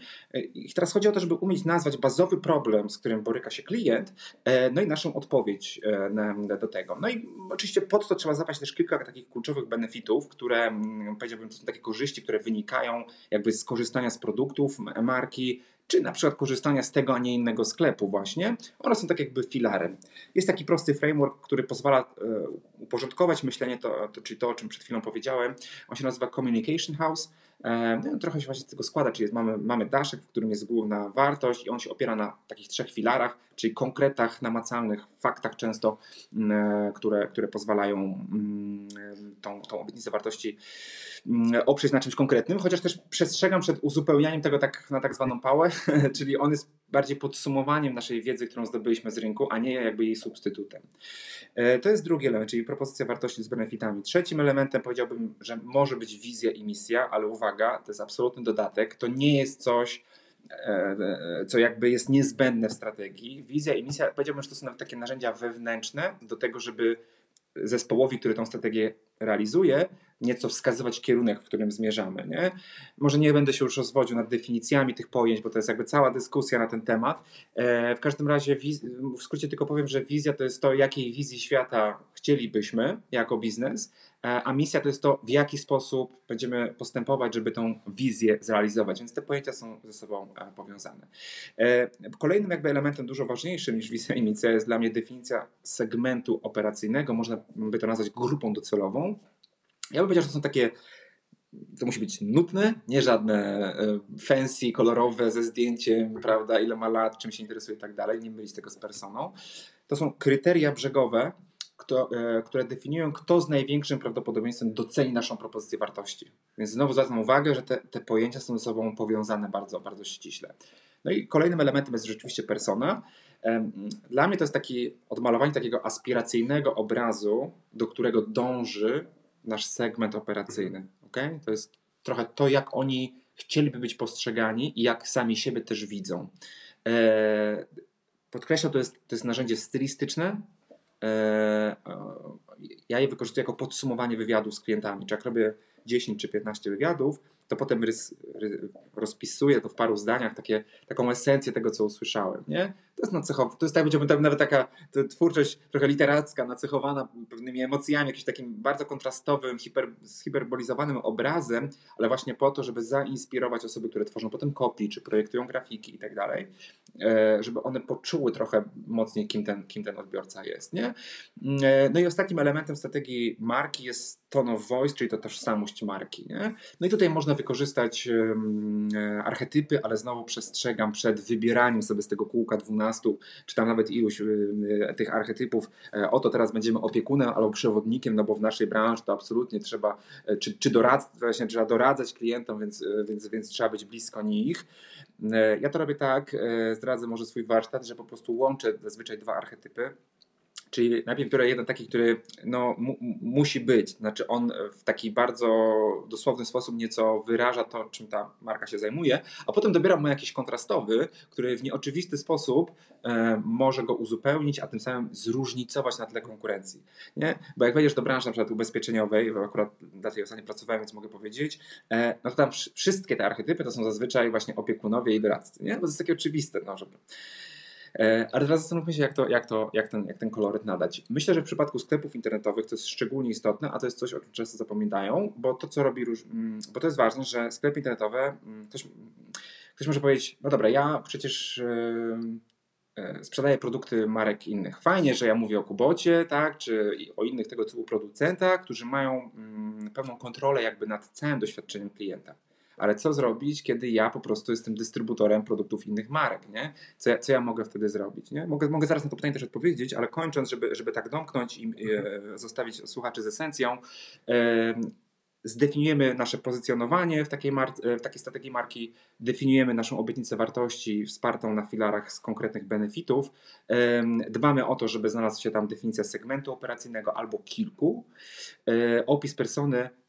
I teraz chodzi o to, żeby umieć nazwać bazowy problem, z którym boryka się klient, e, no i naszą odpowiedź e, na, do tego. No i oczywiście pod to trzeba zapaść też kilka takich kluczowych benefitów, które powiedziałbym, to są takie korzyści, które wynikają jakby z korzystania z produktów marki, czy na przykład korzystania z tego, a nie innego sklepu właśnie. One są tak jakby filarem. Jest taki prosty framework, który pozwala e, uporządkować myślenie, to, to, czyli to, o czym przed chwilą powiedziałem. On się nazywa Communication House. E, no, trochę się właśnie z tego składa, czyli jest, mamy, mamy daszek, w którym jest główna wartość i on się opiera na takich trzech filarach, czyli konkretach, namacalnych faktach często, mm, e, które, które pozwalają mm, tą, tą obietnicę wartości mm, oprzeć na czymś konkretnym, chociaż też przestrzegam przed uzupełnianiem tego tak, na tak zwaną pałę, czyli on jest bardziej podsumowaniem naszej wiedzy, którą zdobyliśmy z rynku, a nie jakby jej substytutem. E, to jest drugi element, czyli propozycja wartości z benefitami. Trzecim elementem powiedziałbym, że może być wizja i misja, ale uwaga, to jest absolutny dodatek. To nie jest coś, e, e, co jakby jest niezbędne w strategii. Wizja i misja, powiedziałbym, że to są takie narzędzia wewnętrzne do tego, żeby zespołowi, który tą strategię realizuje, nieco wskazywać kierunek, w którym zmierzamy. Nie? Może nie będę się już rozwodził nad definicjami tych pojęć, bo to jest jakby cała dyskusja na ten temat. E, w każdym razie, w skrócie tylko powiem, że wizja to jest to, jakiej wizji świata chcielibyśmy jako biznes, a misja to jest to, w jaki sposób będziemy postępować, żeby tą wizję zrealizować. Więc te pojęcia są ze sobą e, powiązane. Kolejnym jakby elementem dużo ważniejszym niż wizja i misja jest dla mnie definicja segmentu operacyjnego. Można by to nazwać grupą docelową. Ja bym powiedział, że to są takie to musi być nudne, nie żadne e, fancy, kolorowe ze zdjęciem, prawda, ile ma lat, czym się interesuje i tak dalej, nie mylić tego z personą. To są kryteria brzegowe, kto, e, które definiują, kto z największym prawdopodobieństwem doceni naszą propozycję wartości. Więc znowu zwracam uwagę, że te, te pojęcia są ze sobą powiązane bardzo, bardzo ściśle. No i kolejnym elementem jest rzeczywiście persona. Dla mnie to jest taki odmalowanie takiego aspiracyjnego obrazu, do którego dąży nasz segment operacyjny. Okay? To jest trochę to, jak oni chcieliby być postrzegani i jak sami siebie też widzą. E, podkreślam, to jest, to jest narzędzie stylistyczne. E, ja je wykorzystuję jako podsumowanie wywiadów z klientami. Czy jak robię 10 czy 15 wywiadów, to potem rys, rozpisuję to w paru zdaniach, takie, taką esencję tego, co usłyszałem. Nie? To jest nacechowane, to jest tak, powiedziałbym, nawet taka twórczość trochę literacka, nacechowana pewnymi emocjami, jakimś takim bardzo kontrastowym, hiper, zhiperbolizowanym obrazem, ale właśnie po to, żeby zainspirować osoby, które tworzą potem kopii, czy projektują grafiki i tak dalej, e, żeby one poczuły trochę mocniej, kim ten, kim ten odbiorca jest. Nie? E, no i ostatnim elementem strategii marki jest tone of voice, czyli to tożsamość marki. Nie? No i tutaj można wykorzystać e, archetypy, ale znowu przestrzegam przed wybieraniem sobie z tego kółka 12, czy tam nawet iluś e, tych archetypów. E, oto teraz będziemy opiekunem albo przewodnikiem, no bo w naszej branży to absolutnie trzeba, czy, czy dorad, właśnie trzeba doradzać klientom, więc, więc, więc trzeba być blisko nich. Ja to robię tak, zdradzę może swój warsztat, że po prostu łączę zazwyczaj dwa archetypy Czyli najpierw biorę jeden taki, który no, mu, musi być, znaczy on w taki bardzo dosłowny sposób nieco wyraża to, czym ta marka się zajmuje, a potem dobieram mu jakiś kontrastowy, który w nieoczywisty sposób e, może go uzupełnić, a tym samym zróżnicować na tle konkurencji. Nie? Bo jak wejdziesz do branży na przykład ubezpieczeniowej, bo akurat dla tej ostatniej pracowałem, więc mogę powiedzieć, e, no to tam wszystkie te archetypy to są zazwyczaj właśnie opiekunowie i doradcy, nie? bo to jest takie oczywiste, no, żeby ale teraz zastanówmy się, jak, to, jak, to, jak, ten, jak ten koloryt nadać. Myślę, że w przypadku sklepów internetowych to jest szczególnie istotne, a to jest coś, o czym często zapominają, bo to, co robi, mm, bo to jest ważne, że sklepy internetowe, mm, ktoś, ktoś może powiedzieć, no dobra, ja przecież e, sprzedaję produkty marek innych. Fajnie, że ja mówię o Kubocie, tak, czy o innych tego typu producentach, którzy mają mm, pełną kontrolę jakby nad całym doświadczeniem klienta ale co zrobić, kiedy ja po prostu jestem dystrybutorem produktów innych marek, nie? Co ja, co ja mogę wtedy zrobić, nie? Mogę, mogę zaraz na to pytanie też odpowiedzieć, ale kończąc, żeby, żeby tak domknąć i e, zostawić słuchaczy z esencją, e, zdefiniujemy nasze pozycjonowanie w takiej, w takiej strategii marki, definiujemy naszą obietnicę wartości wspartą na filarach z konkretnych benefitów. Dbamy o to, żeby znalazła się tam definicja segmentu operacyjnego albo kilku. Opis persony E,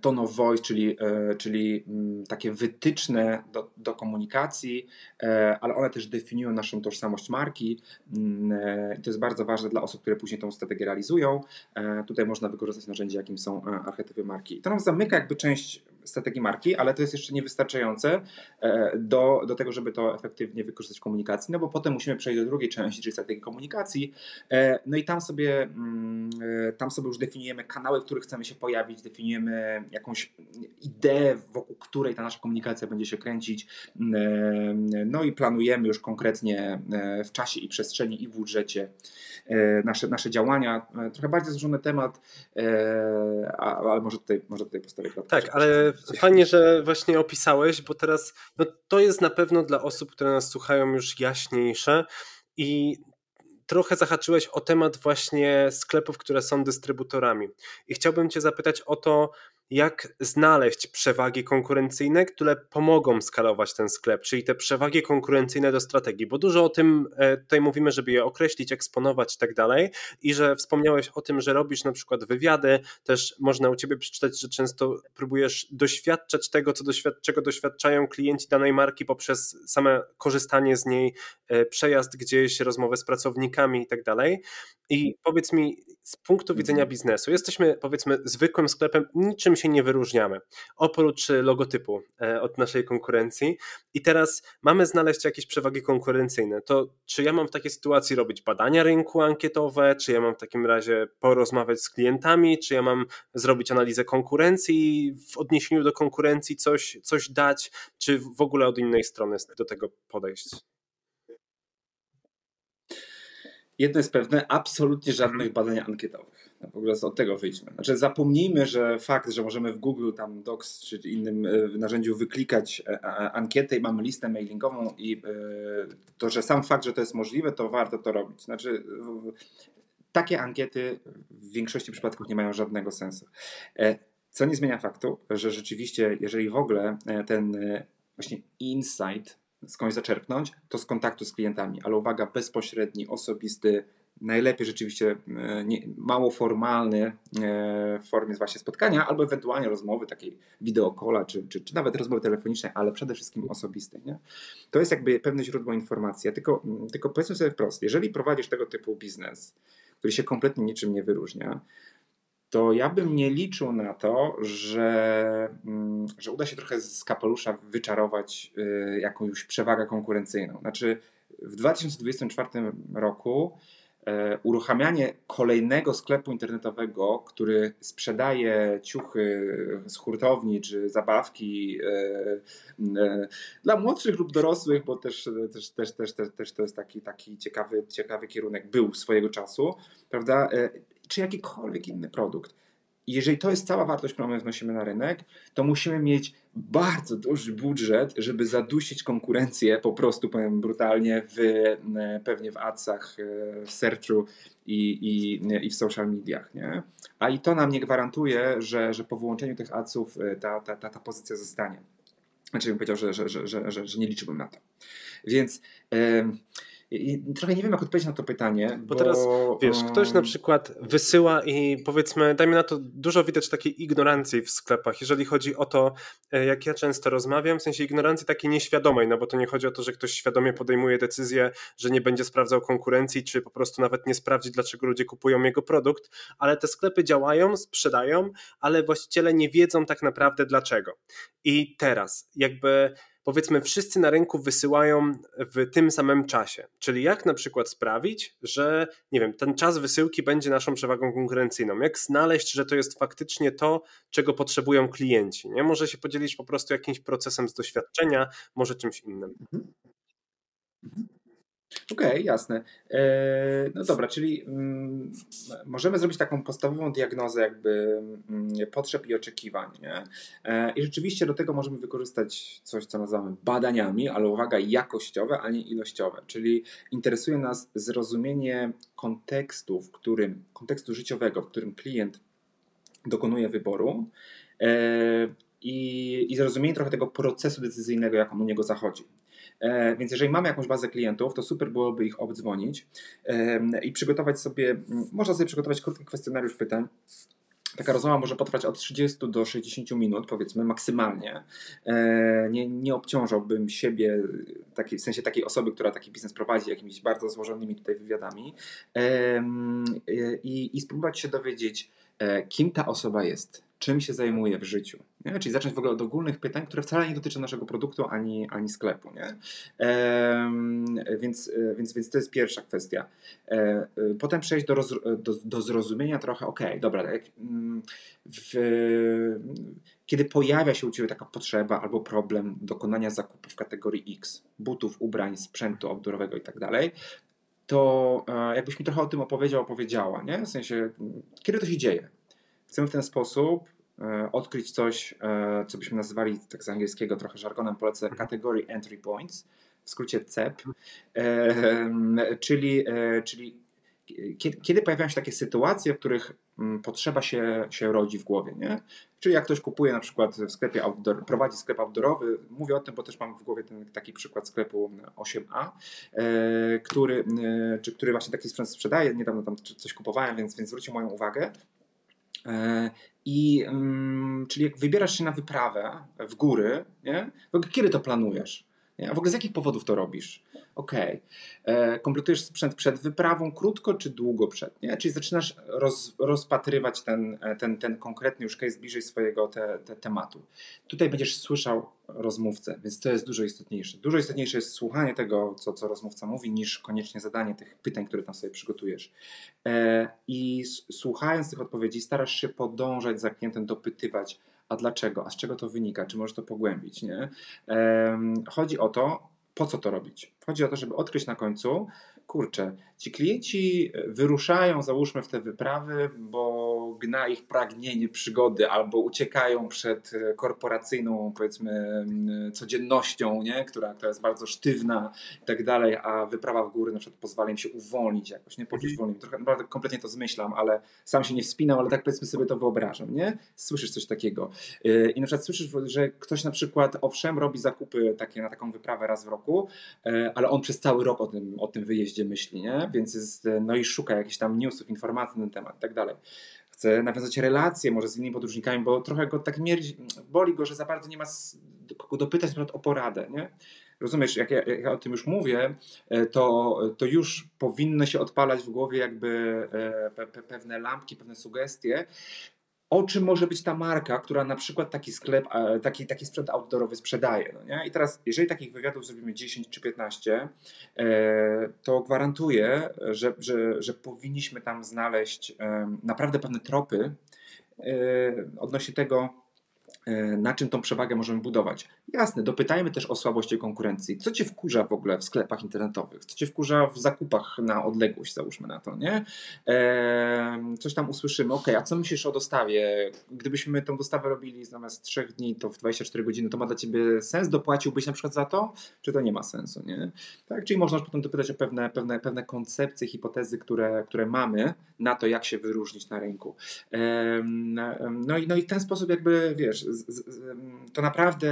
tone of voice, czyli, e, czyli mm, takie wytyczne do, do komunikacji, e, ale one też definiują naszą tożsamość marki. Mm, to jest bardzo ważne dla osób, które później tą strategię realizują. Tutaj można wykorzystać narzędzia, jakim są archetypy marki. To nam zamyka jakby część strategii marki, ale to jest jeszcze niewystarczające do, do tego, żeby to efektywnie wykorzystać w komunikacji, no bo potem musimy przejść do drugiej części, czyli strategii komunikacji. No i tam sobie, mm, tam sobie już definiujemy kanały, w których chcemy się pojawić, definiujemy jakąś ideę, wokół której ta nasza komunikacja będzie się kręcić. No i planujemy już konkretnie e, w czasie i przestrzeni i w budżecie e, nasze, nasze działania. E, trochę bardziej złożony temat, ale może tutaj, może tutaj postawię kropkę. Tak, ale fajnie, że właśnie opisałeś, bo teraz no, to jest na pewno dla osób, które nas słuchają już jaśniejsze i trochę zahaczyłeś o temat właśnie sklepów, które są dystrybutorami. I chciałbym Cię zapytać o to, jak znaleźć przewagi konkurencyjne, które pomogą skalować ten sklep, czyli te przewagi konkurencyjne do strategii, bo dużo o tym e, tutaj mówimy, żeby je określić, eksponować i tak dalej i że wspomniałeś o tym, że robisz na przykład wywiady, też można u Ciebie przeczytać, że często próbujesz doświadczać tego, co doświad czego doświadczają klienci danej marki poprzez same korzystanie z niej, e, przejazd gdzieś, rozmowę z pracownikami i tak dalej. I powiedz mi, z punktu widzenia mhm. biznesu, jesteśmy powiedzmy zwykłym sklepem, niczym się nie wyróżniamy, oprócz logotypu e, od naszej konkurencji. I teraz mamy znaleźć jakieś przewagi konkurencyjne. To czy ja mam w takiej sytuacji robić badania rynku ankietowe, czy ja mam w takim razie porozmawiać z klientami, czy ja mam zrobić analizę konkurencji, w odniesieniu do konkurencji coś, coś dać, czy w ogóle od innej strony do tego podejść? Jedno jest pewne, absolutnie żadnych mhm. badań ankietowych. No, w ogóle od tego wyjdźmy. Znaczy zapomnijmy, że fakt, że możemy w Google, tam Docs czy innym e, narzędziu wyklikać e, ankietę i mamy listę mailingową i e, to, że sam fakt, że to jest możliwe, to warto to robić. Znaczy takie ankiety w większości przypadków nie mają żadnego sensu. Co nie zmienia faktu, że rzeczywiście, jeżeli w ogóle ten właśnie insight skądś zaczerpnąć, to z kontaktu z klientami, ale uwaga, bezpośredni, osobisty, najlepiej rzeczywiście e, nie, mało formalny e, w formie właśnie spotkania, albo ewentualnie rozmowy takiej wideokola, czy, czy, czy nawet rozmowy telefonicznej, ale przede wszystkim osobistej. Nie? To jest jakby pewne źródło informacji. Tylko, tylko powiedzmy sobie wprost, jeżeli prowadzisz tego typu biznes, który się kompletnie niczym nie wyróżnia, to ja bym nie liczył na to, że, mm, że uda się trochę z kapelusza wyczarować y, jakąś przewagę konkurencyjną. Znaczy, w 2024 roku e, uruchamianie kolejnego sklepu internetowego, który sprzedaje ciuchy z hurtowni czy zabawki e, e, dla młodszych lub dorosłych, bo też, też, też, też, też, też to jest taki, taki ciekawy, ciekawy kierunek był swojego czasu, prawda? Czy jakikolwiek inny produkt. Jeżeli to jest cała wartość, którą my wnosimy na rynek, to musimy mieć bardzo duży budżet, żeby zadusić konkurencję po prostu, powiem brutalnie, w, e, pewnie w adsach, e, w searchu i, i, i w social mediach. Nie? A i to nam nie gwarantuje, że, że po wyłączeniu tych adsów e, ta, ta, ta, ta pozycja zostanie. Znaczy bym powiedział, że, że, że, że nie liczyłbym na to. Więc... I trochę nie wiem, jak odpowiedzieć na to pytanie. Bo, bo teraz, wiesz, ktoś na przykład wysyła i powiedzmy, dajmy na to, dużo widać takiej ignorancji w sklepach, jeżeli chodzi o to, e, jak ja często rozmawiam, w sensie ignorancji takiej nieświadomej, no bo to nie chodzi o to, że ktoś świadomie podejmuje decyzję, że nie będzie sprawdzał konkurencji, czy po prostu nawet nie sprawdzi, dlaczego ludzie kupują jego produkt, ale te sklepy działają, sprzedają, ale właściciele nie wiedzą tak naprawdę dlaczego. I teraz, jakby powiedzmy wszyscy na rynku wysyłają w tym samym czasie. Czyli jak na przykład sprawić, że nie wiem, ten czas wysyłki będzie naszą przewagą konkurencyjną? Jak znaleźć, że to jest faktycznie to, czego potrzebują klienci? Nie może się podzielić po prostu jakimś procesem z doświadczenia, może czymś innym. Mhm. Mhm. Okej, okay, jasne. E, no dobra, czyli mm, możemy zrobić taką podstawową diagnozę jakby mm, potrzeb i oczekiwań. Nie? E, I rzeczywiście do tego możemy wykorzystać coś, co nazywamy badaniami, ale uwaga, jakościowe, a nie ilościowe. Czyli interesuje nas zrozumienie kontekstu, w którym, kontekstu życiowego, w którym klient dokonuje wyboru i, i zrozumienie trochę tego procesu decyzyjnego, jak on u niego zachodzi. E, więc jeżeli mamy jakąś bazę klientów, to super byłoby ich obdzwonić i przygotować sobie, można sobie przygotować krótki kwestionariusz pytań, Taka rozmowa może potrwać od 30 do 60 minut, powiedzmy, maksymalnie. E, nie, nie obciążałbym siebie, taki, w sensie takiej osoby, która taki biznes prowadzi, jakimiś bardzo złożonymi tutaj wywiadami. I, i spróbować się dowiedzieć, e, kim ta osoba jest czym się zajmuje w życiu. Nie? Czyli zacząć w ogóle od ogólnych pytań, które wcale nie dotyczą naszego produktu ani, ani sklepu. Nie? więc, więc, więc to jest pierwsza kwestia. E, potem przejść do, roz, do, do zrozumienia trochę, ok, dobra, tak, w, kiedy pojawia się u Ciebie taka potrzeba albo problem dokonania zakupu w kategorii X, butów, ubrań, sprzętu outdoorowego i tak to e, jakbyś mi trochę o tym opowiedział, opowiedziała, nie? W sensie, kiedy to się dzieje? Chcemy w ten sposób e, odkryć coś, e, co byśmy nazywali tak z angielskiego trochę żargonem polecę mhm. Category Entry Points, w skrócie CEP, e, czyli, czyli kiedy, pojawiają się takie sytuacje, w których mm, potrzeba się, się rodzi w głowie, nie? Czyli jak ktoś kupuje na przykład w sklepie outdoor, prowadzi sklep outdoorowy, mówię o tym, bo też mam w głowie ten taki przykład sklepu 8A, który, czy który właśnie taki sprzęt sprzedaje, niedawno tam coś kupowałem, więc, więc zwrócił moją uwagę, E, I mm, czyli jak wybierasz się na wyprawę w góry, nie? kiedy to planujesz? Nie? A w ogóle z jakich powodów to robisz? Okej. Okay. E, kompletujesz sprzęt przed wyprawą, krótko czy długo przed? Nie? Czyli zaczynasz roz, rozpatrywać ten, e, ten, ten konkretny już case bliżej swojego te, te tematu. Tutaj będziesz słyszał rozmówcę, więc to jest dużo istotniejsze. Dużo istotniejsze jest słuchanie tego, co, co rozmówca mówi, niż koniecznie zadanie tych pytań, które tam sobie przygotujesz. E, I słuchając tych odpowiedzi, starasz się podążać za klientem, dopytywać, a dlaczego, a z czego to wynika, czy możesz to pogłębić. Nie? Chodzi o to, po co to robić? Chodzi o to, żeby odkryć na końcu, kurczę, ci klienci wyruszają, załóżmy, w te wyprawy, bo gna ich pragnienie przygody albo uciekają przed e, korporacyjną, powiedzmy, codziennością, nie? Która, która jest bardzo sztywna i tak dalej, a wyprawa w góry na przykład pozwala im się uwolnić jakoś, nie poczuć mhm. wolniej. Trochę naprawdę kompletnie to zmyślam, ale sam się nie wspinam, ale tak powiedzmy sobie to wyobrażam, nie? Słyszysz coś takiego. E, I na przykład słyszysz, że ktoś na przykład, owszem, robi zakupy takie na taką wyprawę raz w roku, e, ale on przez cały rok o tym, o tym wyjeździe myśli, nie? Więc jest, no i szuka jakichś tam newsów, informacji na ten temat i tak dalej nawiązać relacje może z innymi podróżnikami, bo trochę go tak mierdzi, boli go, że za bardzo nie ma kogo dopytać o poradę, nie? Rozumiesz, jak ja, jak ja, o tym już mówię, e, to, to już powinny się odpalać w głowie jakby e, pe, pe, pewne lampki, pewne sugestie, o czym może być ta marka, która na przykład taki sklep, taki, taki sprzęt outdoorowy sprzedaje. No nie? I teraz, jeżeli takich wywiadów zrobimy 10 czy 15, e, to gwarantuję, że, że, że powinniśmy tam znaleźć naprawdę pewne tropy e, odnośnie tego, E, na czym tą przewagę możemy budować. Jasne, dopytajmy też o słabości konkurencji. Co cię wkurza w ogóle w sklepach internetowych? Co cię wkurza w zakupach na odległość, załóżmy na to, nie? Eee, coś tam usłyszymy, ok, a co myślisz o dostawie? Gdybyśmy tą dostawę robili zamiast 3 dni, to w 24 godziny, to ma dla ciebie sens? Dopłaciłbyś na przykład za to? Czy to nie ma sensu, nie? Tak, czyli można potem dopytać o pewne, pewne, pewne koncepcje, hipotezy, które, które mamy na to, jak się wyróżnić na rynku. No, i, no i w ten sposób jakby, wiesz, to naprawdę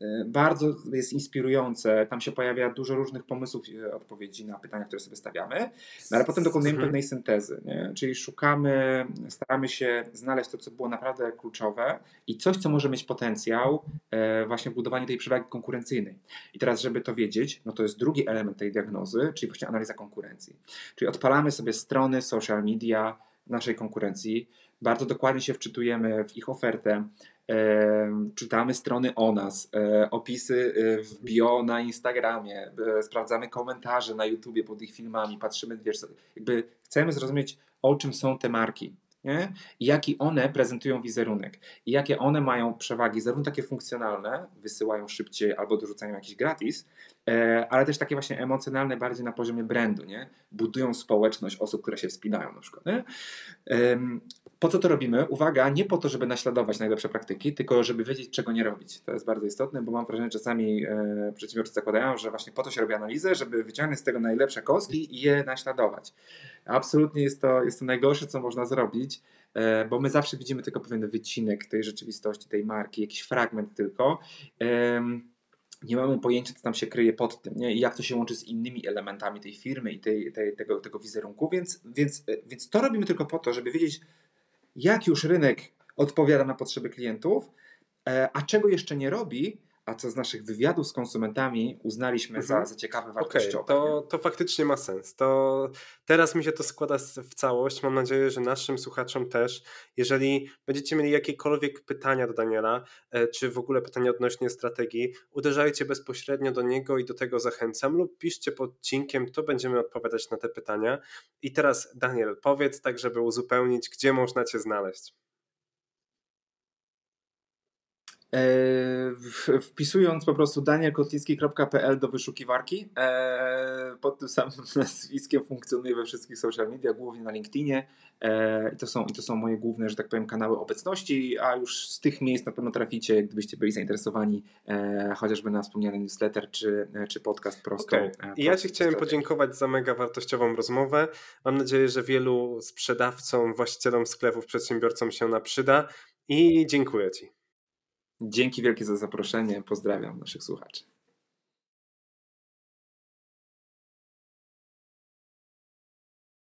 e, bardzo jest inspirujące. Tam się pojawia dużo różnych pomysłów i odpowiedzi na pytania, które sobie stawiamy, no ale potem dokonujemy mhm. pewnej syntezy, nie? czyli szukamy, staramy się znaleźć to, co było naprawdę kluczowe i coś, co może mieć potencjał e, właśnie w budowaniu tej przewagi konkurencyjnej. I teraz, żeby to wiedzieć, no to jest drugi element tej diagnozy, czyli właśnie analiza konkurencji. Czyli odpalamy sobie strony social media naszej konkurencji, bardzo dokładnie się wczytujemy w ich ofertę, e, czytamy strony o nas, e, opisy e, w bio na Instagramie, sprawdzamy komentarze na YouTubie pod ich filmami, patrzymy, wiesz, jakby chcemy zrozumieć, o czym są te marki. Nie? I jaki one prezentują wizerunek, i jakie one mają przewagi, zarówno takie funkcjonalne, wysyłają szybciej albo dorzucają jakiś gratis, ale też takie właśnie emocjonalne, bardziej na poziomie brandu, nie? budują społeczność osób, które się wspinają na przykład. Nie? po co to robimy? Uwaga, nie po to, żeby naśladować najlepsze praktyki, tylko żeby wiedzieć, czego nie robić. To jest bardzo istotne, bo mam wrażenie, że czasami e, przedsiębiorcy zakładają, że właśnie po to się robi analizę, żeby wyciągnąć z tego najlepsze kostki i je naśladować. Absolutnie jest to, jest to najgorsze, co można zrobić, e, bo my zawsze widzimy tylko pewien wycinek tej rzeczywistości, tej marki, jakiś fragment tylko. E, nie mamy pojęcia, co tam się kryje pod tym, nie? i jak to się łączy z innymi elementami tej firmy i tej, tej, tego, tego wizerunku, więc, więc, więc to robimy tylko po to, żeby wiedzieć, jak już rynek odpowiada na potrzeby klientów, e, a czego jeszcze nie robi, a co z naszych wywiadów z konsumentami uznaliśmy mhm. za, za ciekawe, wartościowe. Okay, to, to faktycznie ma sens. To teraz mi się to składa w całość. Mam nadzieję, że naszym słuchaczom też. Jeżeli będziecie mieli jakiekolwiek pytania do Daniela, e, czy w ogóle pytania odnośnie strategii, uderzajcie bezpośrednio do niego i do tego zachęcam lub piszcie pod odcinkiem, to będziemy odpowiadać na te pytania. I teraz Daniel, powiedz tak, żeby uzupełnić, gdzie można Cię znaleźć. E, wpisując po prostu danielkotlicki.pl do wyszukiwarki, e, pod tym samym nazwiskiem funkcjonuje we wszystkich social media, głównie na LinkedInie. E, I to, są, I to są moje główne, że tak powiem, kanały obecności, a już z tych miejsc na pewno traficie, gdybyście byli zainteresowani chociażby na wspomniany newsletter czy, czy podcast prosto. Okay. I ja Ci chciałem podziękować za mega wartościową rozmowę. Mam nadzieję, że wielu sprzedawcom, właścicielom sklepów, przedsiębiorcom się ona przyda i dziękuję Ci. Dzięki wielkie za zaproszenie. Pozdrawiam naszych słuchaczy.